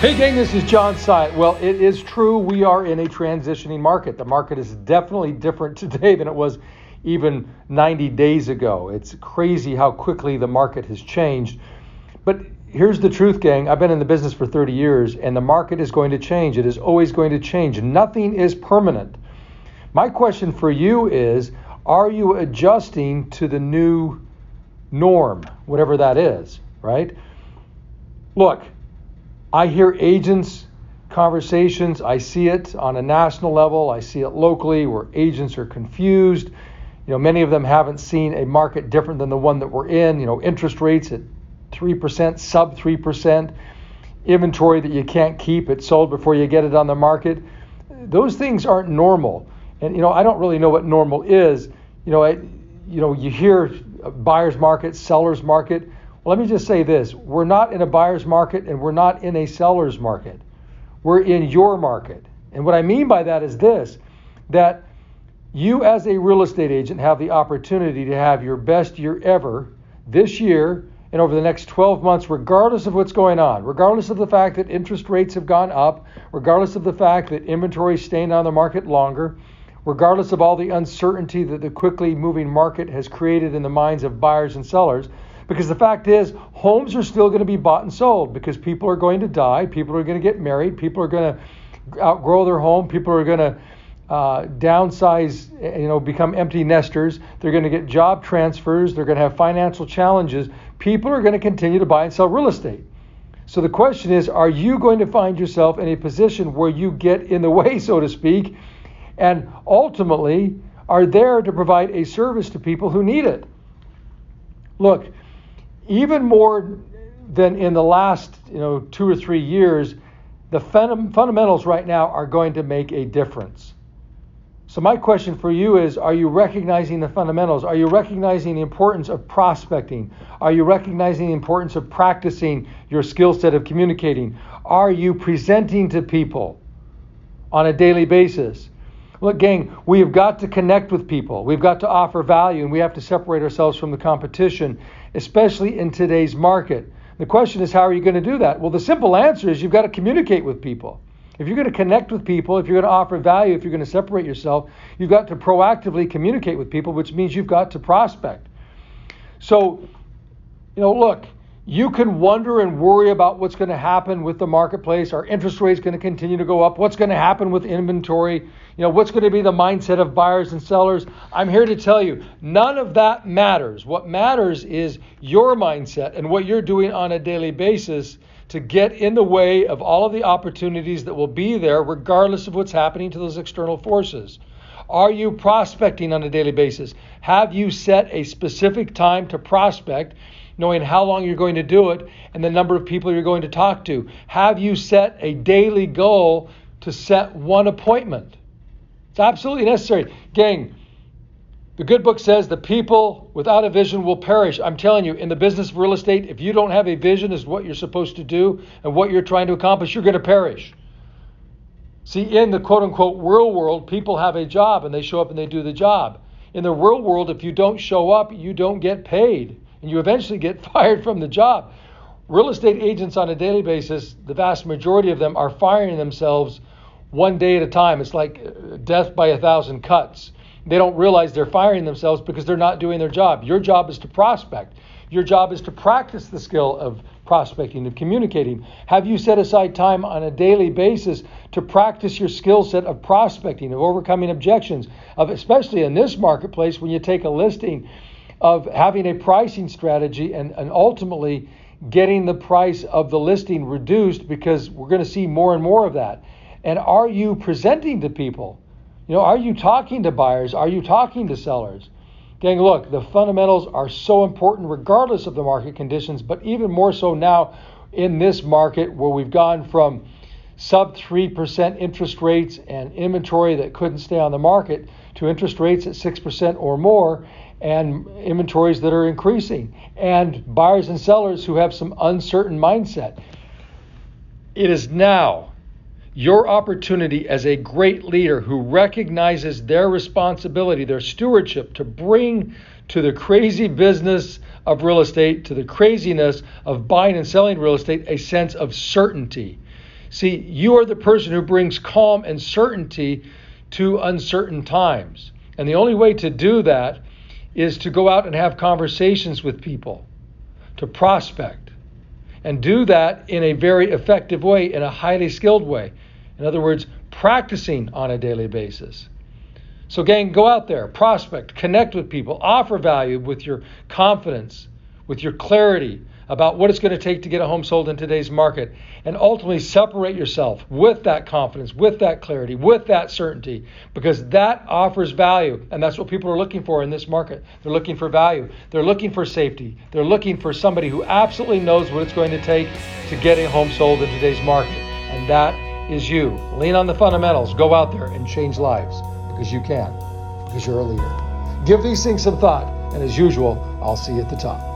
Hey, gang, this is John Syatt. Well, it is true we are in a transitioning market. The market is definitely different today than it was even 90 days ago. It's crazy how quickly the market has changed. But here's the truth, gang. I've been in the business for 30 years, and the market is going to change. It is always going to change. Nothing is permanent. My question for you is Are you adjusting to the new norm, whatever that is, right? Look, I hear agents' conversations. I see it on a national level. I see it locally where agents are confused. You know, many of them haven't seen a market different than the one that we're in. You know, interest rates at 3%, sub 3%, inventory that you can't keep, it's sold before you get it on the market. Those things aren't normal. And you know, I don't really know what normal is. You know, I, you know, you hear buyer's market, seller's market let me just say this we're not in a buyer's market and we're not in a seller's market. We're in your market. And what I mean by that is this that you, as a real estate agent, have the opportunity to have your best year ever this year and over the next 12 months, regardless of what's going on, regardless of the fact that interest rates have gone up, regardless of the fact that inventory is staying on the market longer, regardless of all the uncertainty that the quickly moving market has created in the minds of buyers and sellers. Because the fact is, homes are still going to be bought and sold because people are going to die, people are going to get married, people are going to outgrow their home, people are going to uh, downsize, you know, become empty nesters. They're going to get job transfers. They're going to have financial challenges. People are going to continue to buy and sell real estate. So the question is, are you going to find yourself in a position where you get in the way, so to speak, and ultimately are there to provide a service to people who need it? Look, even more than in the last you know two or three years, the fundamentals right now are going to make a difference. So my question for you is are you recognizing the fundamentals? Are you recognizing the importance of prospecting? Are you recognizing the importance of practicing your skill set of communicating? Are you presenting to people on a daily basis? Look, gang, we have got to connect with people. We've got to offer value and we have to separate ourselves from the competition especially in today's market. The question is, how are you going to do that? Well, the simple answer is you've got to communicate with people. If you're going to connect with people, if you're going to offer value, if you're going to separate yourself, you've got to proactively communicate with people, which means you've got to prospect. So, you know, look, you can wonder and worry about what's going to happen with the marketplace. Are interest rates going to continue to go up? What's going to happen with inventory? You know, what's going to be the mindset of buyers and sellers? I'm here to tell you, none of that matters. What matters is your mindset and what you're doing on a daily basis to get in the way of all of the opportunities that will be there, regardless of what's happening to those external forces. Are you prospecting on a daily basis? Have you set a specific time to prospect? knowing how long you're going to do it and the number of people you're going to talk to? Have you set a daily goal to set one appointment? It's absolutely necessary. Gang, the good book says the people without a vision will perish. I'm telling you, in the business of real estate, if you don't have a vision as what you're supposed to do and what you're trying to accomplish, you're going to perish. See, in the quote unquote real world, people have a job and they show up and they do the job. In the real world, if you don't show up, you don't get paid and you eventually get fired from the job. Real estate agents on a daily basis, the vast majority of them are firing themselves one day at a time. It's like uh, death by a thousand cuts. They don't realize they're firing themselves because they're not doing their job. Your job is to prospect. Your job is to practice the skill of prospecting, of communicating. Have you set aside time on a daily basis to practice your skill set of prospecting, of overcoming objections, of especially in this marketplace when you take a listing of having a pricing strategy and, and ultimately getting the price of the listing reduced because we're going to see more and more of that. And are you presenting to people? You know, are you talking to buyers? Are you talking to sellers? Gang, look, the fundamentals are so important regardless of the market conditions, but even more so now in this market where we've gone from sub 3% interest rates and inventory that couldn't stay on the market to interest rates at 6% or more and inventories that are increasing and buyers and sellers who have some uncertain mindset. It is now your opportunity as a great leader who recognizes their responsibility, their stewardship to bring to the crazy business of real estate, to the craziness of buying and selling real estate, a sense of certainty. See, you are the person who brings calm and certainty to uncertain times. And the only way to do that is to go out and have conversations with people, to prospect, and do that in a very effective way, in a highly skilled way. In other words, practicing on a daily basis. So, gang, go out there, prospect, connect with people, offer value with your confidence, with your clarity about what it's going to take to get a home sold in today's market, and ultimately separate yourself with that confidence, with that clarity, with that certainty, because that offers value. And that's what people are looking for in this market. They're looking for value, they're looking for safety, they're looking for somebody who absolutely knows what it's going to take to get a home sold in today's market. And that is you. Lean on the fundamentals, go out there and change lives because you can, because you're a leader. Give these things some thought, and as usual, I'll see you at the top.